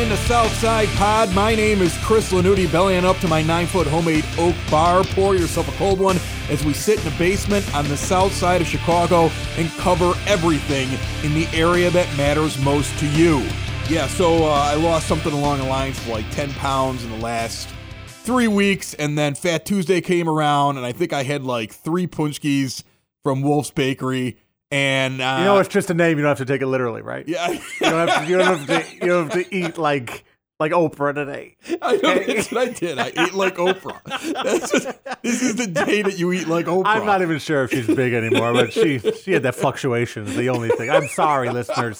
into Southside Pod. My name is Chris Lanuti, bellying up to my nine foot homemade oak bar. Pour yourself a cold one as we sit in the basement on the south side of Chicago and cover everything in the area that matters most to you. Yeah, so uh, I lost something along the lines of like 10 pounds in the last three weeks, and then Fat Tuesday came around, and I think I had like three paczkis from Wolf's Bakery. And uh, You know, it's just a name. You don't have to take it literally, right? yeah, You don't have to. You don't have to, you don't have to eat like like Oprah today. I know that's what I did. I ate like Oprah. This is the day that you eat like Oprah. I'm not even sure if she's big anymore, but she she had that fluctuation. Is the only thing. I'm sorry, listeners,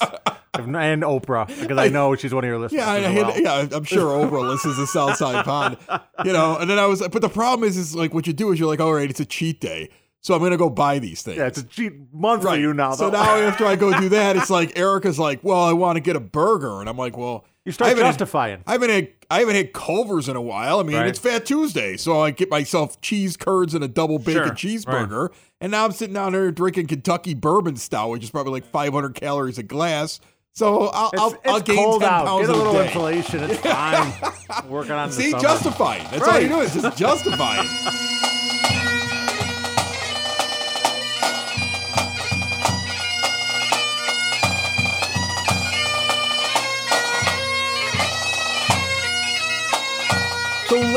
and Oprah, because I know she's one of your listeners. Yeah, I, I as had, well. yeah, I'm sure Oprah listens to Southside Pod. You know, and then I was, but the problem is, is like what you do is you're like, all right, it's a cheat day, so I'm gonna go buy these things. Yeah, it's a cheap month right for you now. So now after I go do that, it's like Erica's like, well, I want to get a burger, and I'm like, well, you I start had- justifying. I haven't had I haven't had Culver's in a while. I mean, Right. it's Fat Tuesday, so I get myself cheese curds and a double bacon Sure, cheeseburger, and now I'm sitting down there drinking Kentucky bourbon stout, which is probably like 500 calories a glass. So I'll It's, I'll, I'll gain cold 10 out. pounds Get a little day. insulation. It's fine. Working on See, justifying. That's all you do is just justifying. So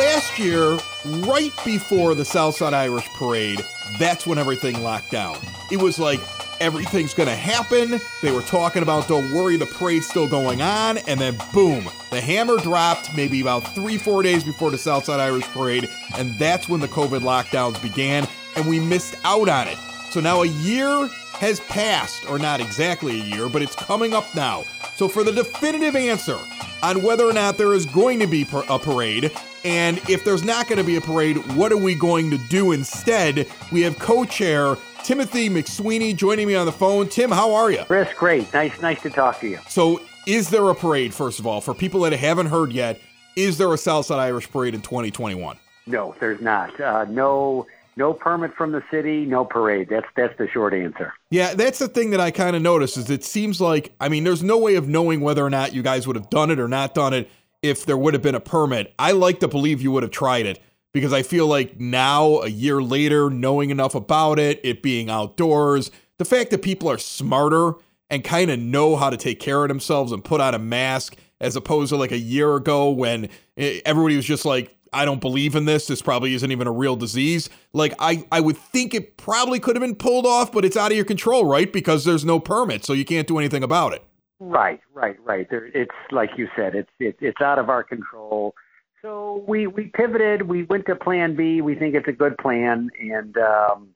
last year, right before the Southside Irish Parade, that's when everything locked down. It was like everything's gonna happen. They were talking about don't worry, the parade's still going on, and then boom, the hammer dropped maybe about three, four days before the Southside Irish Parade, and that's when the COVID lockdowns began, and we missed out on it. So now a year has passed, or not exactly a year, but it's coming up now. So for the definitive answer on whether or not there is going to be a parade, and if there's not going to be a parade, what are we going to do instead? We have co-chair Timothy McSweeney joining me on the phone. Tim, how are you? Chris, great. Nice, nice to talk to you. So, is there a parade? First of all, for people that haven't heard yet, is there a Southside Irish Parade in 2021? No, there's not. Uh, no, no permit from the city. No parade. That's that's the short answer. Yeah, that's the thing that I kind of noticed is it seems like I mean, there's no way of knowing whether or not you guys would have done it or not done it if there would have been a permit. I like to believe you would have tried it because I feel like now, a year later, knowing enough about it, it being outdoors, the fact that people are smarter and kind of know how to take care of themselves and put on a mask as opposed to like a year ago when eh, everybody was just like, I don't believe in this. This probably isn't even a real disease. Like I, I would think it probably could have been pulled off, but it's out of your control, right? Because there's no permit, so you can't do anything about it. Right, right, right. There, it's like you said. It's it, it's out of our control. So we we pivoted. We went to Plan B. We think it's a good plan, and um,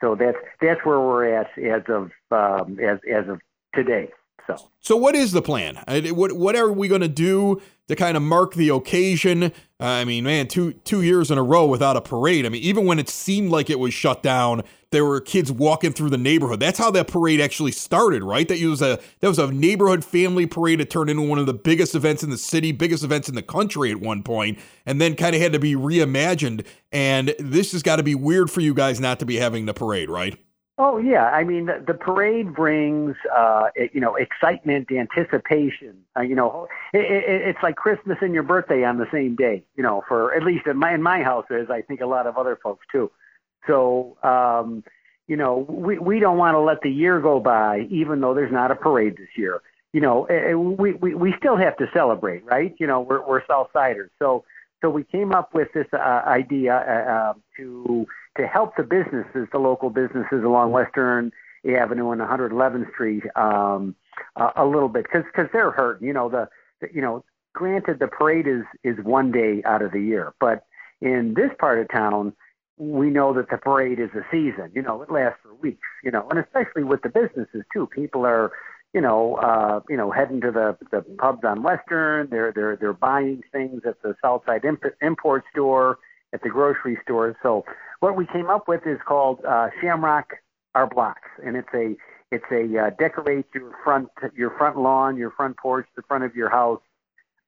so that's that's where we're at as of um, as as of today. So So what is the plan? What what are we going to do to kind of mark the occasion? I mean, man, two two years in a row without a parade. I mean, even when it seemed like it was shut down, there were kids walking through the neighborhood. That's how that parade actually started, right? That was a that was a neighborhood family parade. that turned into one of the biggest events in the city, biggest events in the country at one point, and then kind of had to be reimagined. And this has got to be weird for you guys not to be having the parade, right? Oh yeah, I mean the, the parade brings uh, it- you know excitement, anticipation. Uh, you know, it, it, it's like Christmas and your birthday on the same day. You know, for at least in my in my house is. I think a lot of other folks too. So um, you know, we we don't want to let the year go by, even though there's not a parade this year. You know, eh, eh, we we, we still have to celebrate, right? You know, we're we're Southsiders, so so we came up with this uh, idea uh, uh, to to help the businesses, the local businesses along Western Avenue and 111th Street, um, uh, a little bit because because they're hurting. You know the, the you know granted the parade is is one day out of the year, but in this part of town we know that the parade is a season. You know it lasts for weeks. You know and especially with the businesses too. People are you know, uh, you know, heading to the the pubs on Western. They're they're they're buying things at the Southside imp- import store, at the grocery stores. So what we came up with is called uh, Shamrock Our Blocks, and it's a it's a uh, decorate your front your front lawn, your front porch, the front of your house,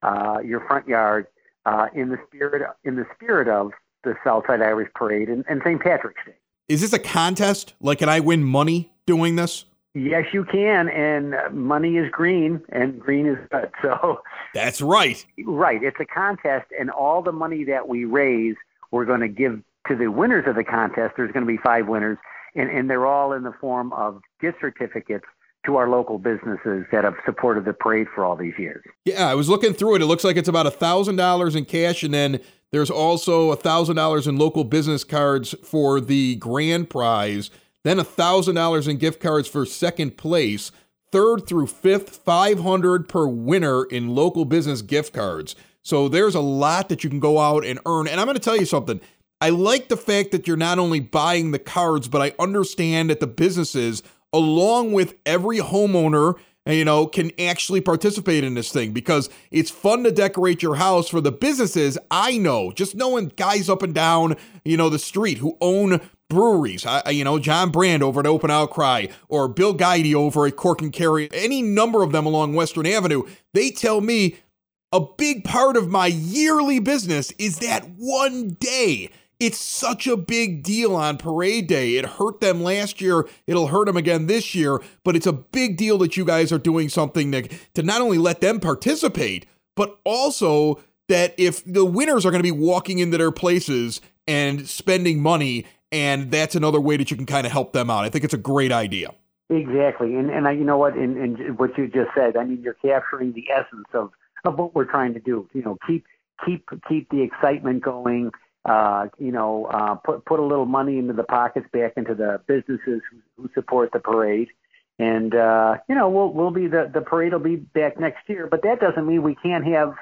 uh, your front yard, uh, in the spirit in the spirit of the Southside Irish Parade and, and St. Patrick's Day. Is this a contest? Like, can I win money doing this? Yes, you can, and money is green, and green is good. So that's right. Right. It's a contest, and all the money that we raise, we're going to give to the winners of the contest. There's going to be five winners, and, and they're all in the form of gift certificates to our local businesses that have supported the parade for all these years. Yeah, I was looking through it. It looks like it's about a thousand dollars in cash, and then there's also a thousand dollars in local business cards for the grand prize. Then a thousand dollars in gift cards for second place. Third through fifth, 500 per winner in local business gift cards. So there's a lot that you can go out and earn. And I'm going to tell you something. I like the fact that you're not only buying the cards, but I understand that the businesses along with every homeowner you know, can actually participate in this thing because it's fun to decorate your house for the businesses. I know, just knowing guys up and down, you know, the street who own breweries. I, you know, John Brand over at Open Outcry or Bill Guidey over at Cork and Kerry, any number of them along Western Avenue. They tell me a big part of my yearly business is that one day it's such a big deal on parade day. It hurt them last year. It'll hurt them again this year. But it's a big deal that you guys are doing something to, to not only let them participate, but also that if the winners are going to be walking into their places and spending money, and that's another way that you can kind of help them out. I think it's a great idea. Exactly, and and I, you know what, and, and what you just said. I mean, you're capturing the essence of of what we're trying to do. You know, keep keep keep the excitement going uh, you know, uh, put put a little money into the pockets back into the businesses who, support the parade, and uh, you know, we'll we'll be the the parade will be back next year. But that doesn't mean we can't have,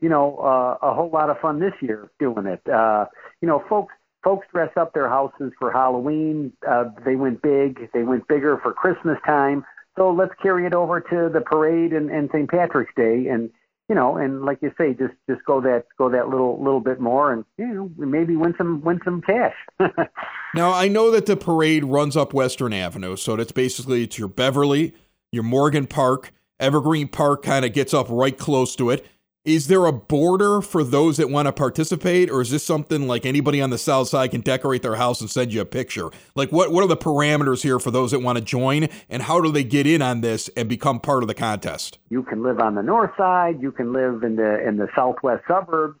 you know, uh, a whole lot of fun this year doing it. Uh, you know, folks folks dress up their houses for Halloween. Uh, they went big. They went bigger for Christmas time. So let's carry it over to the parade and, and St. Patrick's Day and you know, and like you say, just just go that go that little little bit more, and you know, maybe win some win some cash. now I know that the parade runs up Western Avenue, so that's basically it's your Beverly, your Morgan Park, Evergreen Park kind of gets up right close to it. Is there a border for those that want to participate, or is this something like anybody on the south side can decorate their house and send you a picture? Like, what what are the parameters here for those that want to join, and how do they get in on this and become part of the contest? You can live on the north side. You can live in the in the southwest suburbs.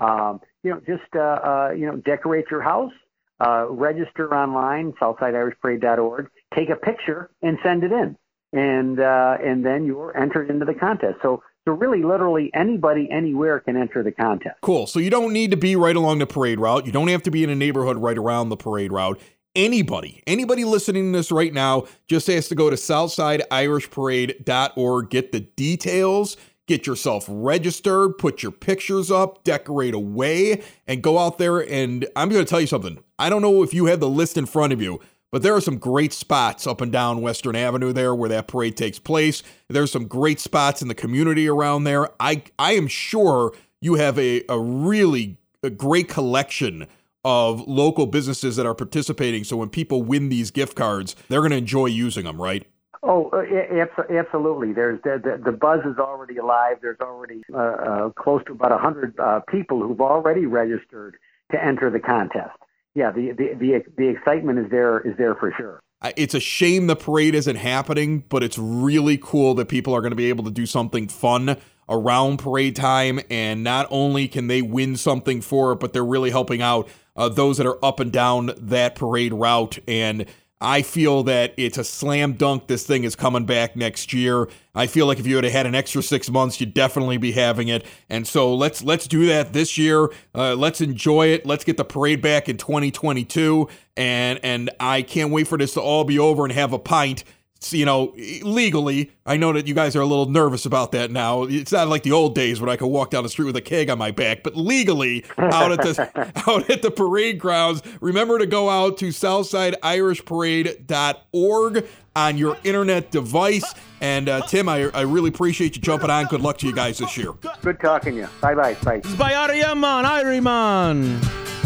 Um, you know, just uh, uh, you know, decorate your house. Uh, register online, SouthsideIrishParade.org. Take a picture and send it in, and uh, and then you're entered into the contest. So so really, literally anybody anywhere can enter the contest. Cool. So you don't need to be right along the parade route. You don't have to be in a neighborhood right around the parade route. Anybody, anybody listening to this right now just has to go to southsideirishparade.org, get the details, get yourself registered, put your pictures up, decorate away, and go out there. And I'm going to tell you something. I don't know if you have the list in front of you, but there are some great spots up and down Western Avenue there where that parade takes place. There's some great spots in the community around there. I I am sure you have a, a really a great collection of local businesses that are participating. So when people win these gift cards, they're going to enjoy using them, right? Oh, uh, absolutely. There's the, the, buzz is already alive. There's already uh, uh, close to about a hundred uh, people who've already registered to enter the contest yeah, the, the the the excitement is there is there for sure. It's a shame the parade isn't happening, but it's really cool that people are going to be able to do something fun around parade time. And not only can they win something for it, but they're really helping out uh, those that are up and down that parade route. And I feel that it's a slam dunk. This thing is coming back next year. I feel like if you had had an extra six months, you'd definitely be having it. And so let's let's do that this year. Uh, let's enjoy it. Let's get the parade back in 2022. And and I can't wait for this to all be over and have a pint you know, legally, I know that you guys are a little nervous about that now. It's not like the old days when I could walk down the street with a keg on my back, but legally, out at the out at the parade grounds, remember to go out to SouthsideIrishParade.org on your internet device. And uh, Tim, I, I really appreciate you jumping on. Good luck to you guys this year. Good talking to you. Bye bye. Bye. This is by Ariaman, Iriman.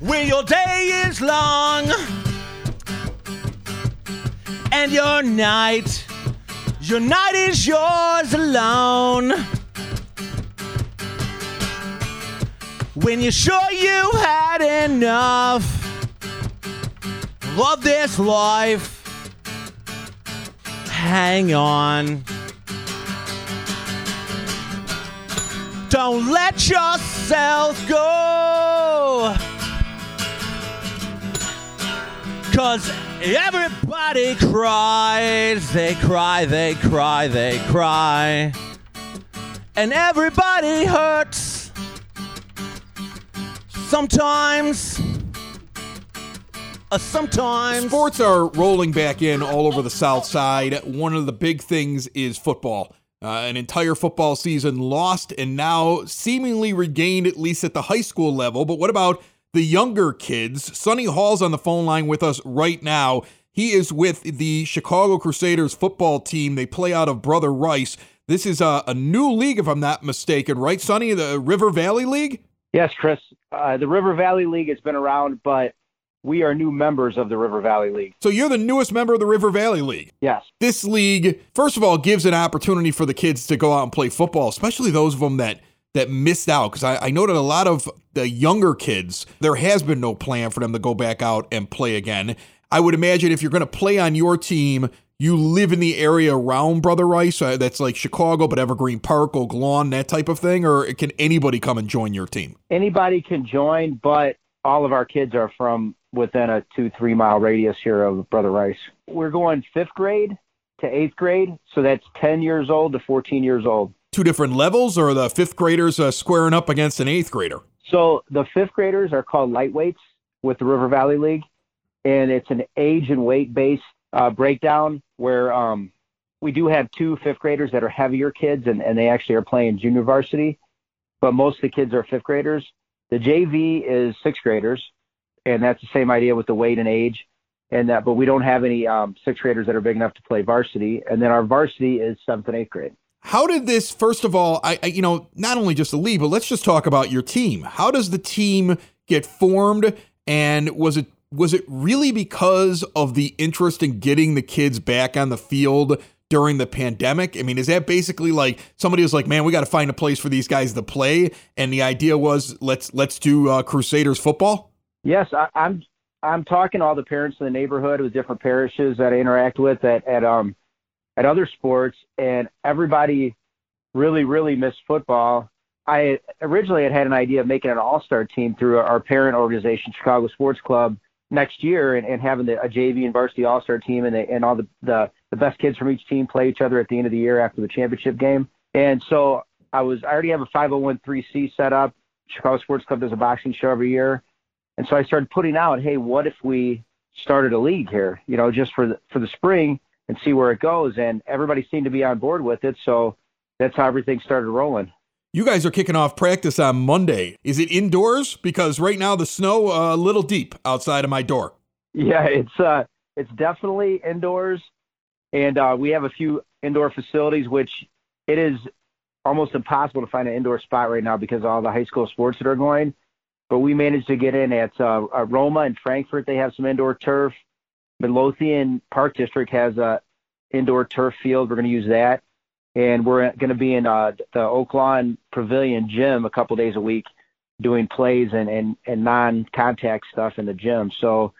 Where your day is long and your night, your night is yours alone. When you're sure you had enough, love this life. Hang on. Don't let yourself go. Cause everybody cries. They cry, they cry, they cry. And everybody hurts. Sometimes. Uh, sometimes. Sports are rolling back in all over the South Side. One of the big things is football. Uh, an entire football season lost and now seemingly regained, at least at the high school level. But what about the younger kids? Sonny Hall's on the phone line with us right now. He is with the Chicago Crusaders football team. They play out of Brother Rice. This is a, a new league, if I'm not mistaken, right, Sonny? The River Valley League? Yes, Chris. Uh, the River Valley League has been around, but we are new members of the River Valley League. So you're the newest member of the River Valley League. Yes. This league, first of all, gives an opportunity for the kids to go out and play football, especially those of them that that missed out. Because I, I know that a lot of the younger kids, there has been no plan for them to go back out and play again. I would imagine if you're going to play on your team, you live in the area around Brother Rice. Uh, that's like Chicago, but Evergreen Park, Oak Lawn, that type of thing. Or can anybody come and join your team? Anybody can join, but all of our kids are from within a two, three mile radius here of Brother Rice. We're going fifth grade to eighth grade, so that's 10 years old to 14 years old. Two different levels, or the fifth graders uh, squaring up against an eighth grader? So the fifth graders are called lightweights with the River Valley League, and it's an age and weight based uh, breakdown where um, we do have two fifth graders that are heavier kids, and, and they actually are playing junior varsity, but most of the kids are fifth graders. The JV is sixth graders, and that's the same idea with the weight and age. And that, but we don't have any um, sixth graders that are big enough to play varsity. And then our varsity is seventh and eighth grade. How did this? First of all, I, I you know not only just the league, but let's just talk about your team. How does the team get formed? And was it was it really because of the interest in getting the kids back on the field during the pandemic? I mean, is that basically like somebody was like, "Man, we got to find a place for these guys to play," and the idea was let's let's do uh, Crusaders football? Yes, I, I'm. I'm talking to all the parents in the neighborhood with different parishes that I interact with at, at um at other sports, and everybody really really missed football. I originally had had an idea of making an all-star team through our parent organization, Chicago Sports Club, next year, and, and having the, a JV and varsity all-star team, and they, and all the, the the best kids from each team play each other at the end of the year after the championship game. And so I was I already have a 501c set up. Chicago Sports Club does a boxing show every year. And so I started putting out, hey, what if we started a league here, you know, just for the, for the spring and see where it goes. And everybody seemed to be on board with it. So that's how everything started rolling. You guys are kicking off practice on Monday. Is it indoors? Because right now the snow uh, a little deep outside of my door. Yeah, it's uh, it's definitely indoors, and uh, we have a few indoor facilities, which it is almost impossible to find an indoor spot right now because of all the high school sports that are going but we managed to get in at uh, Roma and Frankfort. They have some indoor turf. Midlothian Park District has a indoor turf field. We're going to use that, and we're going to be in uh, the Oaklawn Pavilion gym a couple days a week, doing plays and and and non-contact stuff in the gym. So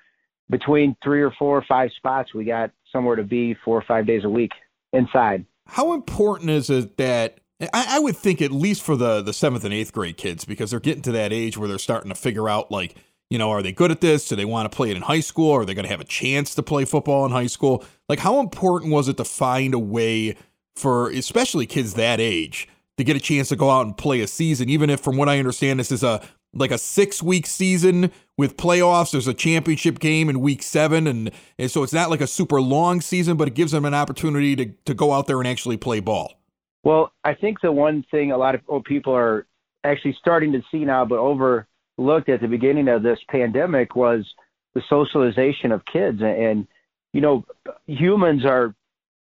between three or four or five spots, we got somewhere to be four or five days a week inside. How important is it that I, I, would think at least for the the seventh and eighth grade kids because they're getting to that age where they're starting to figure out like you know are they good at this? Do they want to play it in high school? Are they going to have a chance to play football in high school? Like how important was it to find a way for especially kids that age to get a chance to go out and play a season? Even if from what i understand this is a like a six week season with playoffs there's a championship game in week seven and, and so it's not like a super long season but it gives them an opportunity to, to go out there and actually play ball. Well, I think the one thing a lot of people are actually starting to see now, but overlooked at the beginning of this pandemic was the socialization of kids. And, you know, humans are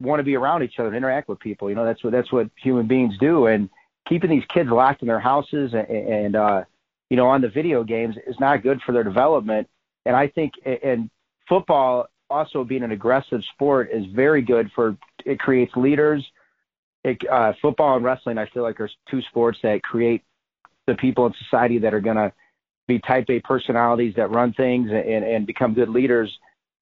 want to be around each other and interact with people. You know, that's what that's what human beings do. And keeping these kids locked in their houses and, and uh, you know, on the video games is not good for their development. And I think, and football also being an aggressive sport is very good for it creates leaders it, uh, football and wrestling, I feel like are two sports that create the people in society that are going to be type A personalities that run things and, and become good leaders.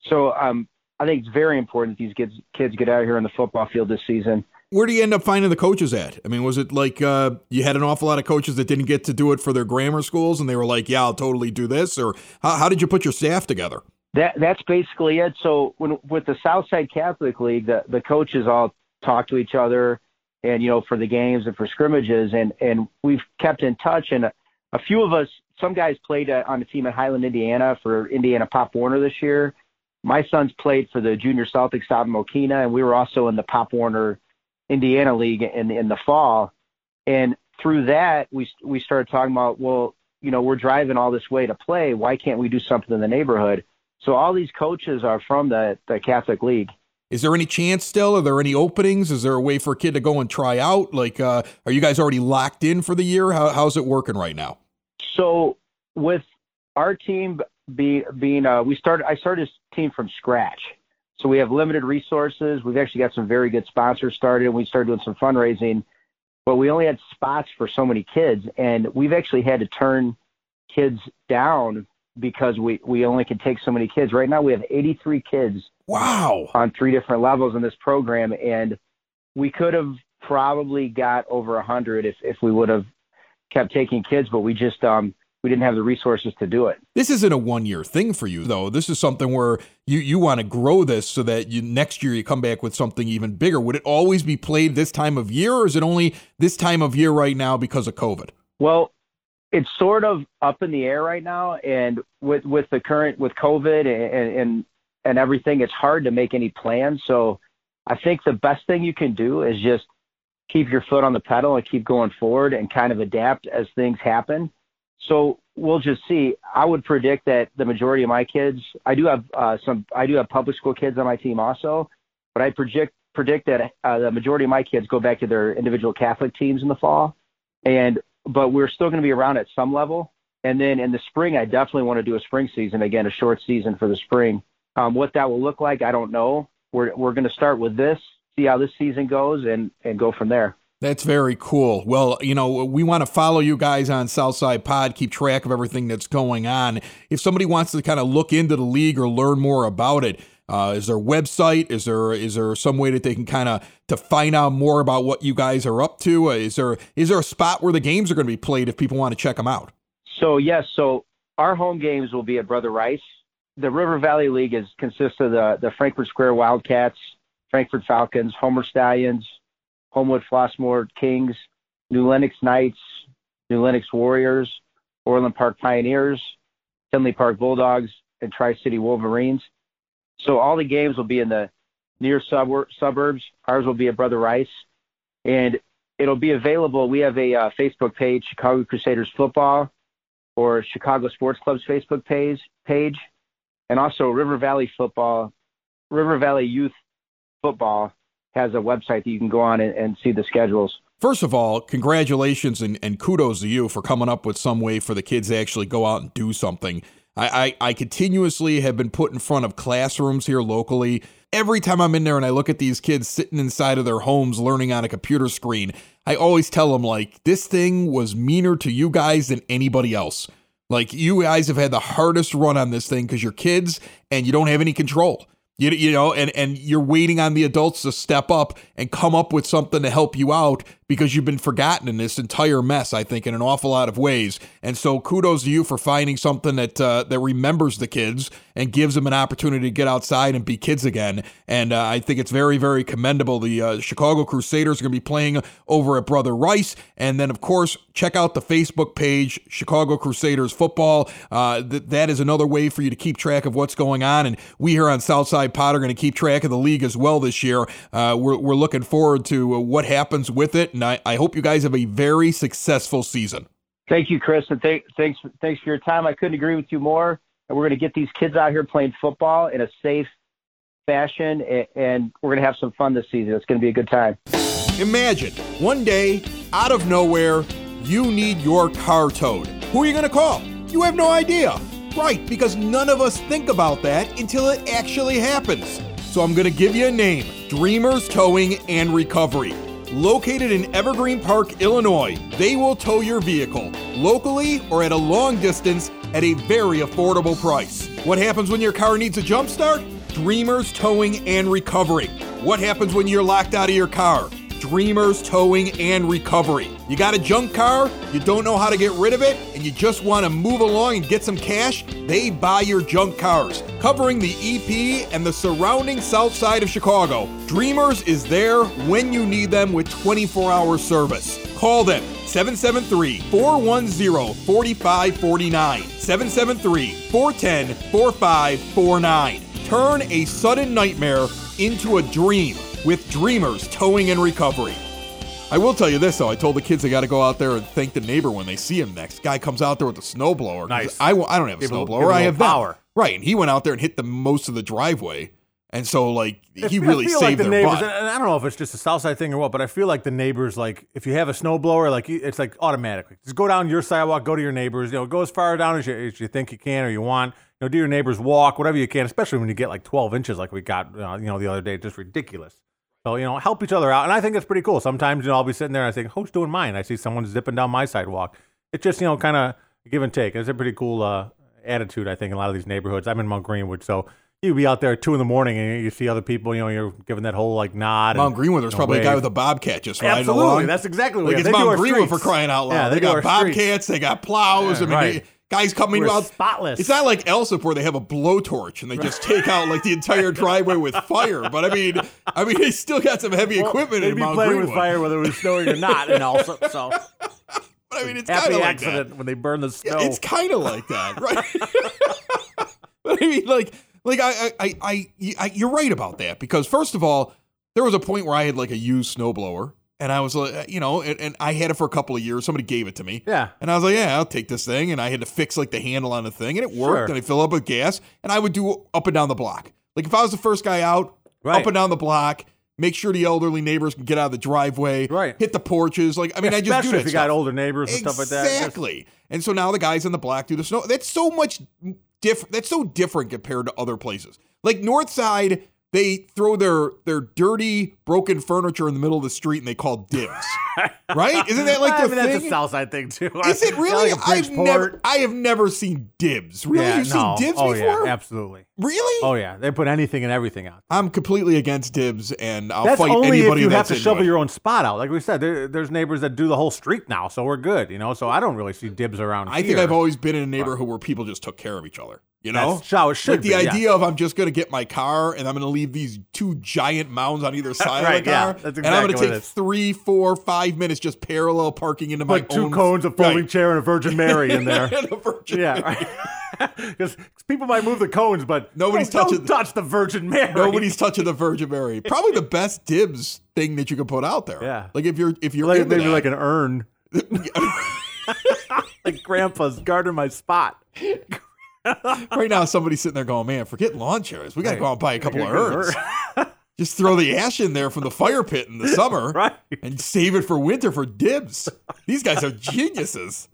So um, I think it's very important that these kids kids get out here on the football field this season. Where do you end up finding the coaches at? I mean, was it like uh, you had an awful lot of coaches that didn't get to do it for their grammar schools, and they were like, "Yeah, I'll totally do this," or how, how did you put your staff together? That that's basically it. So when with the Southside Catholic League, the the coaches all talk to each other, and you know for the games and for scrimmages, and and we've kept in touch. And a, a few of us, some guys played uh, on a team at Highland, Indiana, for Indiana Pop Warner this year. My sons played for the Junior Celtics out in Mokena, and we were also in the Pop Warner Indiana League in in the fall. And through that, we we started talking about, well, you know, we're driving all this way to play. Why can't we do something in the neighborhood? So all these coaches are from the the Catholic League. Is there any chance still? Are there any openings? Is there a way for a kid to go and try out? Like, uh, are you guys already locked in for the year? How, how's it working right now? So with our team be, being, uh, we started, I started this team from scratch. So we have limited resources. We've actually got some very good sponsors started, and we started doing some fundraising. But we only had spots for so many kids, and we've actually had to turn kids down because we we only can take so many kids. Right now, we have 83 kids. Wow! On three different levels in this program, and we could have probably got over 100 if if we would have kept taking kids, but we just um we didn't have the resources to do it. This isn't a one year thing for you though. This is something where you you want to grow this so that you next year you come back with something even bigger. Would it always be played this time of year or is it only this time of year right now because of COVID? Well, it's sort of up in the air right now and with with the current with COVID and and and everything, it's hard to make any plans. So I think the best thing you can do is just keep your foot on the pedal and keep going forward and kind of adapt as things happen so we'll just see. I would predict that the majority of my kids, I do have uh, some, I do have public school kids on my team also, but I predict predict that uh, the majority of my kids go back to their individual Catholic teams in the fall, and but we're still going to be around at some level. And then in the spring, I definitely want to do a spring season again, a short season for the spring. Um, what that will look like, I don't know. We're we're going to start with this, see how this season goes, and and go from there. That's very cool. Well, you know, we want to follow you guys on Southside Pod, keep track of everything that's going on. If somebody wants to kind of look into the league or learn more about it, uh, is there a website? Is there is there some way that they can kind of to find out more about what you guys are up to? Uh, is there is there a spot where the games are going to be played if people want to check them out? So yes, so our home games will be at Brother Rice. The River Valley League is consists of the the Frankfort Square Wildcats, Frankfort Falcons, Homer Stallions, Homewood Flossmoor Kings, New Lenox Knights, New Lenox Warriors, Orland Park Pioneers, Tinley Park Bulldogs, and Tri City Wolverines. So all the games will be in the near sub- suburbs. Ours will be at Brother Rice, and it'll be available. We have a uh, Facebook page, Chicago Crusaders Football, or Chicago Sports Club's Facebook page, page, and also River Valley Football, River Valley Youth Football has a website that you can go on and, and see the schedules. First of all, congratulations and, and, kudos to you for coming up with some way for the kids to actually go out and do something. I, I, I continuously have been put in front of classrooms here locally. Every time I'm in there and I look at these kids sitting inside of their homes learning on a computer screen, I always tell them, like, this thing was meaner to you guys than anybody else. Like, you guys have had the hardest run on this thing because you're kids and you don't have any control. You, you know, and, and you're waiting on the adults to step up and come up with something to help you out because you've been forgotten in this entire mess, I think, in an awful lot of ways. And so kudos to you for finding something that uh, that remembers the kids and gives them an opportunity to get outside and be kids again. And uh, I think it's very, very commendable. The uh, Chicago Crusaders are going to be playing over at Brother Rice. And then, of course, check out the Facebook page, Chicago Crusaders Football. Uh, th- that is another way for you to keep track of what's going on. And we here on Southside Pod are going to keep track of the league as well this year. Uh, we're, we're looking forward to uh, what happens with it and I, I hope you guys have a very successful season. Thank you, Chris, and th- thanks thanks for your time. I couldn't agree with you more. And we're going to get these kids out here playing football in a safe fashion, and, and we're going to have some fun this season. It's going to be a good time. Imagine one day, out of nowhere, you need your car towed. Who are you going to call? You have no idea. Right, because none of us think about that until it actually happens. So I'm going to give you a name Dreamers Towing and Recovery. Located in Evergreen Park, Illinois, they will tow your vehicle locally or at a long distance at a very affordable price. What happens when your car needs a jump start? Dreamers Towing and Recovery. What happens when you're locked out of your car? Dreamers Towing and Recovery. You got a junk car, you don't know how to get rid of it, and you just want to move along and get some cash? They buy your junk cars, covering the EP and the surrounding south side of Chicago. Dreamers is there when you need them with 24 hour service. Call them 773 410 4549. 773 410 4549. Turn a sudden nightmare into a dream with Dreamers Towing and Recovery. I will tell you this though. I told the kids they got to go out there and thank the neighbor when they see him next. Guy comes out there with a snowblower. Nice. I, I don't have a Give him- give snowblower. I have little them. power. Right, and he went out there and hit the most of the driveway, and so like he I really saved like the their neighbors, butt. and I don't know if it's just a south side thing or what, but I feel like the neighbors, like if you have a snowblower, like it's like automatically just go down your sidewalk, go to your neighbors, you know, go as far down as you, as you think you can or you want, you know, do your neighbors walk, whatever you can, especially when you get like 12 inches like we got, uh, you know, the other day, just ridiculous. So you know, help each other out, and I think it's pretty cool. Sometimes you know I'll be sitting there and I think, who's doing mine? I see someone zipping down my sidewalk. It's just you know kind of give and take. It's a pretty cool uh, attitude, I think, in a lot of these neighborhoods. I'm in Mount Greenwood, so you be out there at two in the morning and you see other people. You know, you're giving that whole like nod. Mount Greenwood, know, probably a guy with a bobcat just riding Absolutely, along. that's exactly what like it's have. They do Mount Greenwood for crying out loud. Yeah, they, they got streets. bobcats, they got plows. Yeah, I mean, right. they- guys coming We're out. spotless. It's not like Alsip where they have a blowtorch and they just take out like the entire driveway with fire. But I mean, I mean, they still got some heavy equipment They'd in be Mount playing Greenwood. with fire whether it was snowing or not, and also so But I mean, it's kind of like accident that. when they burn the snow. It's kind of like that, right? but I mean, like, like I, I, I, I, you're right about that because first of all, there was a point where I had like a used snowblower, and I was like, you know, and, and I had it for a couple of years. Somebody gave it to me, yeah. and I was like, yeah, I'll take this thing, and I had to fix like the handle on the thing, and it worked. Sure. And I fill up with gas, and I would do up and down the block. Like if I was the first guy out, Right. up and down the block. Make sure the elderly neighbors can get out of the driveway. Right. Hit the porches. Like I mean, I just do Especially that if you stuff. got older neighbors and stuff like that. Exactly. And so now the guys in the black do the snow. That's so much different. That's so different compared to other places. Like North Side, they throw their their dirty, broken furniture in the middle of the street and they call dibs. right? Isn't that like I the mean, thing? that's a south side thing too. Is it really? Like I've never, I have never seen dibs. Really? Yeah, You've no. seen dibs oh, before? Yeah, absolutely. Really? Oh yeah, they put anything and everything out. I'm completely against dibs, and I'll That's fight only if anybody you have to shovel it. your own spot out. Like we said, there, there's neighbors that do the whole street now, so we're good. You know, so I don't really see dibs around here. I think. I've always been in a neighborhood where people just took care of each other. You know, That's how it should like the be, yeah. idea of I'm just going to get my car and I'm going to leave these two giant mounds on either side Right, of the yeah, car, that's and I'm going to take three, four, five minutes just parallel parking into my Put two own cones, a folding Right. chair, and a Virgin Mary in there. and a Virgin yeah, Mary. right. Because people might move the cones, but Nobody's don't, touching- Don't touch the Virgin Mary. Nobody's touching the Virgin Mary. Probably the best dibs thing that you could put out there. Yeah. like if you're if you're like, maybe that. like an urn. like Grandpa's guarding my spot. right now, somebody's sitting there going, "Man, forget lawn chairs. We got to Right. go out and buy a couple of Get an urns. urn. Just throw the ash in there from the fire pit in the summer, Right. and save it for winter for dibs. These guys are geniuses.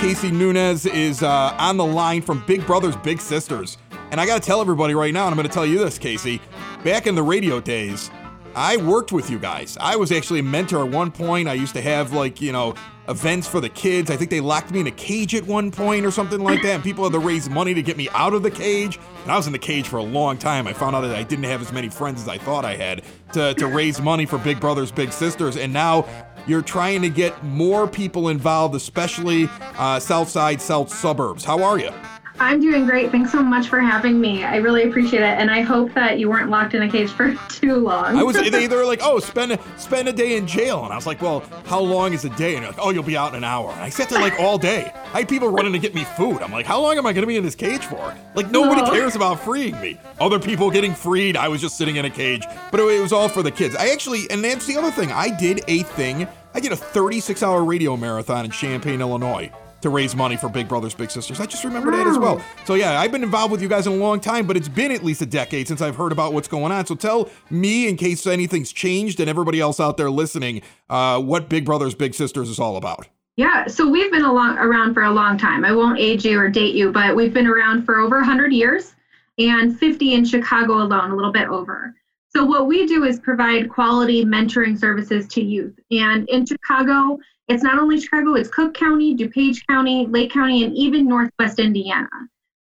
Casey Nunez is uh, on the line from Big Brothers Big Sisters. And I got to tell everybody right now, and I'm going to tell you this, Casey. Back in the radio days, I worked with you guys. I was actually a mentor at one point. I used to have, like, you know, events for the kids. I think they locked me in a cage at one point or something like that. And people had to raise money to get me out of the cage. And I was in the cage for a long time. I found out that I didn't have as many friends as I thought I had to, to raise money for Big Brothers Big Sisters. And now you're trying to get more people involved, especially uh, South Side, South suburbs. How are you? I'm doing great. Thanks so much for having me. I really appreciate it, and I hope that you weren't locked in a cage for too long. I was they, they were like, oh, spend a, spend a day in jail, and I was like, well, how long is a day? And they're like, oh, you'll be out in an hour. And I sat there like all day. I had people running to get me food. I'm like, how long am I going to be in this cage for? Like nobody No. cares about freeing me. Other people getting freed. I was just sitting in a cage, but it, it was all for the kids. I actually, and that's the other thing. I did a thing. I did a 36 hour radio marathon in Champaign, Illinois. To raise money for Big Brothers Big Sisters. I just remember that as well. So, yeah, I've been involved with you guys in a long time, but it's been at least a decade since I've heard about what's going on. So, tell me, in case anything's changed, and everybody else out there listening, uh, what Big Brothers Big Sisters is all about. Yeah, so we've been along, around for a long time. I won't age you or date you, but we've been around for over 100 years and 50 in Chicago alone, a little bit over. So, what we do is provide quality mentoring services to youth. And in Chicago, it's not only Chicago, it's Cook County, DuPage County, Lake County, and even Northwest Indiana.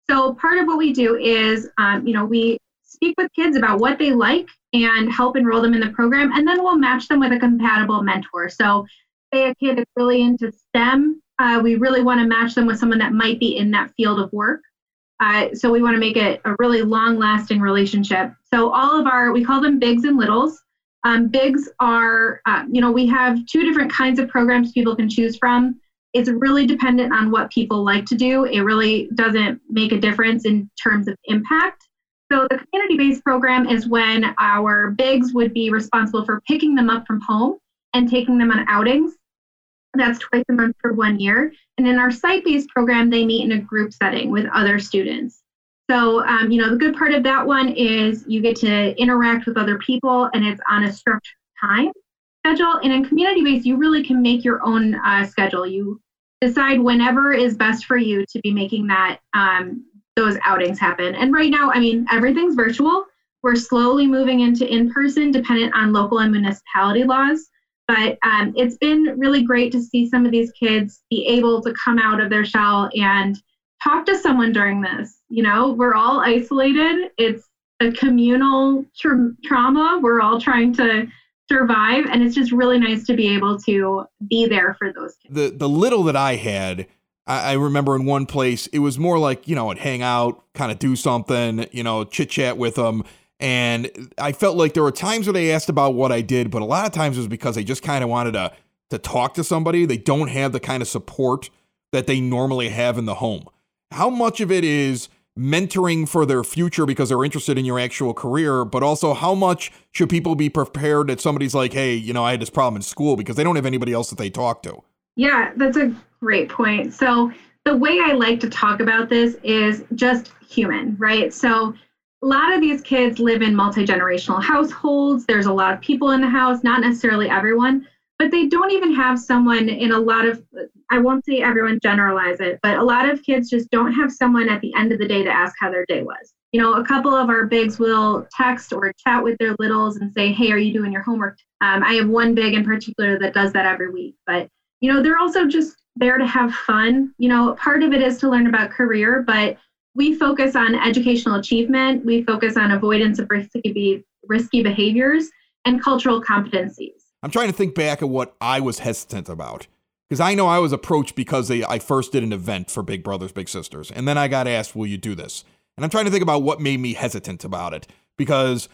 So, part of what we do is, um, you know, we speak with kids about what they like and help enroll them in the program, and then we'll match them with a compatible mentor. So, say a kid is really into STEM, uh, we really want to match them with someone that might be in that field of work. Uh, so we want to make it a really long lasting relationship. So all of our, we call them bigs and littles. Um, bigs are, uh, you know, we have two different kinds of programs people can choose from. It's really dependent on what people like to do. It really doesn't make a difference in terms of impact. So the community based program is when our bigs would be responsible for picking them up from home and taking them on outings. That's twice a month for one year. And in our site based program, they meet in a group setting with other students. So, um, you know, the good part of that one is you get to interact with other people and it's on a structured time schedule. And in community based, you really can make your own uh, schedule. You decide whenever is best for you to be making that um, those outings happen. And right now, I mean, everything's virtual. We're slowly moving into in person, dependent on local and municipality laws. But um, it's been really great to see some of these kids be able to come out of their shell and talk to someone during this. You know, we're all isolated. It's a communal tra- trauma. We're all trying to survive, and it's just really nice to be able to be there for those kids. The the little that I had, I, remember in one place, it was more like you know, I'd hang out, kind of do something, you know, chit chat with them. And I felt like there were times where they asked about what I did, but a lot of times it was because they just kind of wanted to to talk to somebody. They don't have the kind of support that they normally have in the home. How much of it is mentoring for their future because they're interested in your actual career, but also how much should people be prepared that somebody's like, hey, you know, I had this problem in school because they don't have anybody else that they talk to? Yeah, that's a great point. So, the way I like to talk about this is just human, right? So, a lot of these kids live in multi generational households. There's a lot of people in the house, not necessarily everyone, but they don't even have someone in a lot of, I won't say everyone generalize it, but a lot of kids just don't have someone at the end of the day to ask how their day was. You know, a couple of our bigs will text or chat with their littles and say, Hey, are you doing your homework? Um, I have one big in particular that does that every week, but you know, they're also just there to have fun. You know, part of it is to learn about career, but we focus on educational achievement, we focus on avoidance of risky, risky behaviors, and cultural competencies. I'm trying to think back at what I was hesitant about. Because I know I was approached because they, I first did an event for Big Brothers Big Sisters. And then I got asked, Will you do this? And I'm trying to think about what made me hesitant about it. Because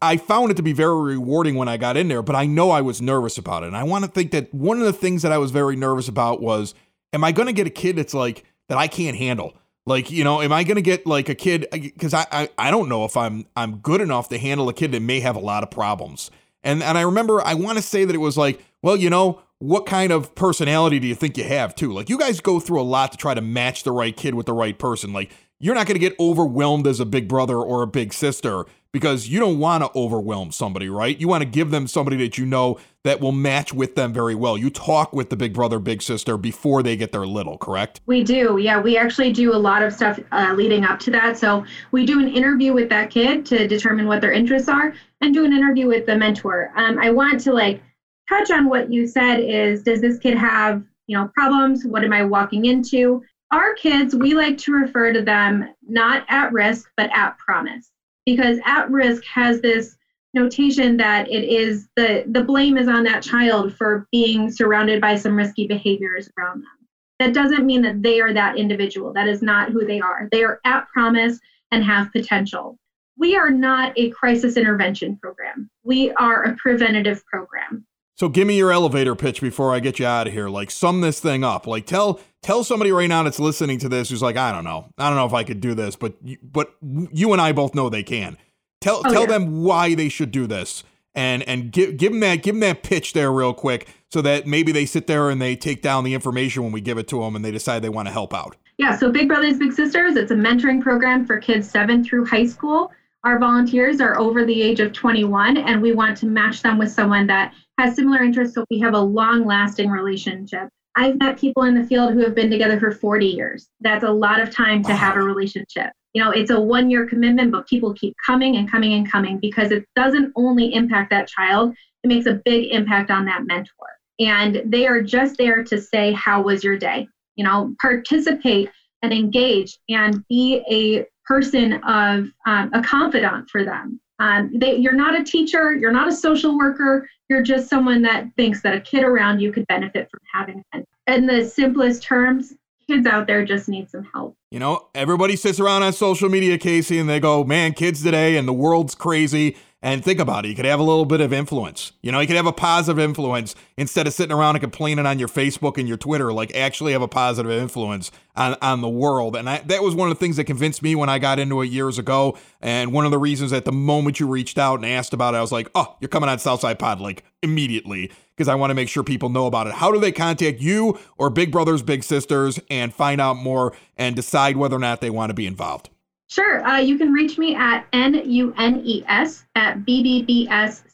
I found it to be very rewarding when I got in there, but I know I was nervous about it. And I want to think that one of the things that I was very nervous about was Am I going to get a kid that's like, that I can't handle? Like, you know, am I going to get like a kid? Because I, I, I don't know if I'm I'm good enough to handle a kid that may have a lot of problems. And and I remember I want to say that it was like, well, you know, what kind of personality do you think you have too? Like, you guys go through a lot to try to match the right kid with the right person. Like, you're not going to get overwhelmed as a big brother or a big sister because you don't want to overwhelm somebody, right? You want to give them somebody that you know that will match with them very well. You talk with the big brother, big sister before they get their little, correct? We do. Yeah, we actually do a lot of stuff uh, leading up to that. So we do an interview with that kid to determine what their interests are and do an interview with the mentor. Um, I want to like touch on what you said is does this kid have, you know, problems? What am I walking into? Our kids, we like to refer to them not at risk, but at promise because at risk has this notation that it is the the blame is on that child for being surrounded by some risky behaviors around them that doesn't mean that they are that individual that is not who they are they are at promise and have potential we are not a crisis intervention program we are a preventative program so give me your elevator pitch before I get you out of here. Like sum this thing up. Like tell tell somebody right now that's listening to this who's like, I don't know, I don't know if I could do this, but but you and I both know they can. Tell oh, tell yeah. them why they should do this, and and give give them that give them that pitch there real quick, so that maybe they sit there and they take down the information when we give it to them, and they decide they want to help out. Yeah. So Big Brothers Big Sisters, it's a mentoring program for kids seven through high school. Our volunteers are over the age of 21, and we want to match them with someone that has similar interests so we have a long lasting relationship. I've met people in the field who have been together for 40 years. That's a lot of time to have a relationship. you know, it's a one year commitment, but people keep coming and coming and coming because it doesn't only impact that child, it makes a big impact on that mentor. And they are just there to say, How was your day? You know, participate and engage and be a person of um, a confidant for them. Um, they, you're not a teacher, you're not a social worker, you're just someone that thinks that a kid around you could benefit from having a In the simplest terms, kids out there just need some help. You know, everybody sits around on social media, Casey, and they go, man, kids today and the world's crazy. And think about it. You could have a little bit of influence. You know, you could have a positive influence instead of sitting around and complaining on your Facebook and your Twitter, like actually have a positive influence on, on the world. And I, that was one of the things that convinced me when I got into it years ago. And one of the reasons that the moment you reached out and asked about it, I was like, oh, you're coming on Southside Pod like immediately because I want to make sure people know about it. How do they contact you or Big Brothers Big Sisters and find out more and decide whether or not they want to be involved? Sure. Uh, you can reach me at nunes at bbbschgo.org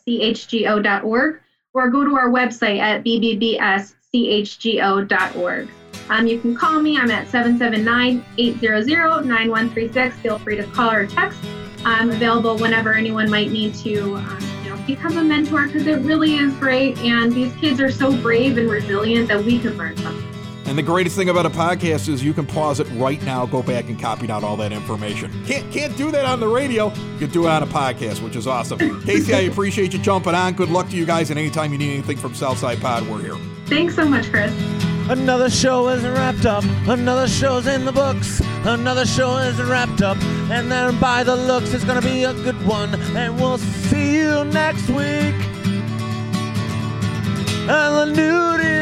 or go to our website at bbbschgo.org. Um, you can call me. I'm at 779-800-9136. Feel free to call or text. I'm available whenever anyone might need to um, you know, become a mentor because it really is great. And these kids are so brave and resilient that we can learn them. And the greatest thing about a podcast is you can pause it right now, go back and copy down all that information. Can't can't do that on the radio. You can do it on a podcast, which is awesome. Casey, I appreciate you jumping on. Good luck to you guys, and anytime you need anything from Southside Pod, we're here. Thanks so much, Chris. Another show is wrapped up. Another show's in the books. Another show is wrapped up. And then by the looks, it's gonna be a good one. And we'll see you next week. And the nude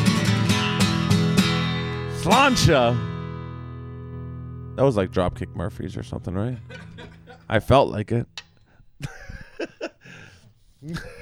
Sláinte. That was like Dropkick Murphys or something, right? I felt like it.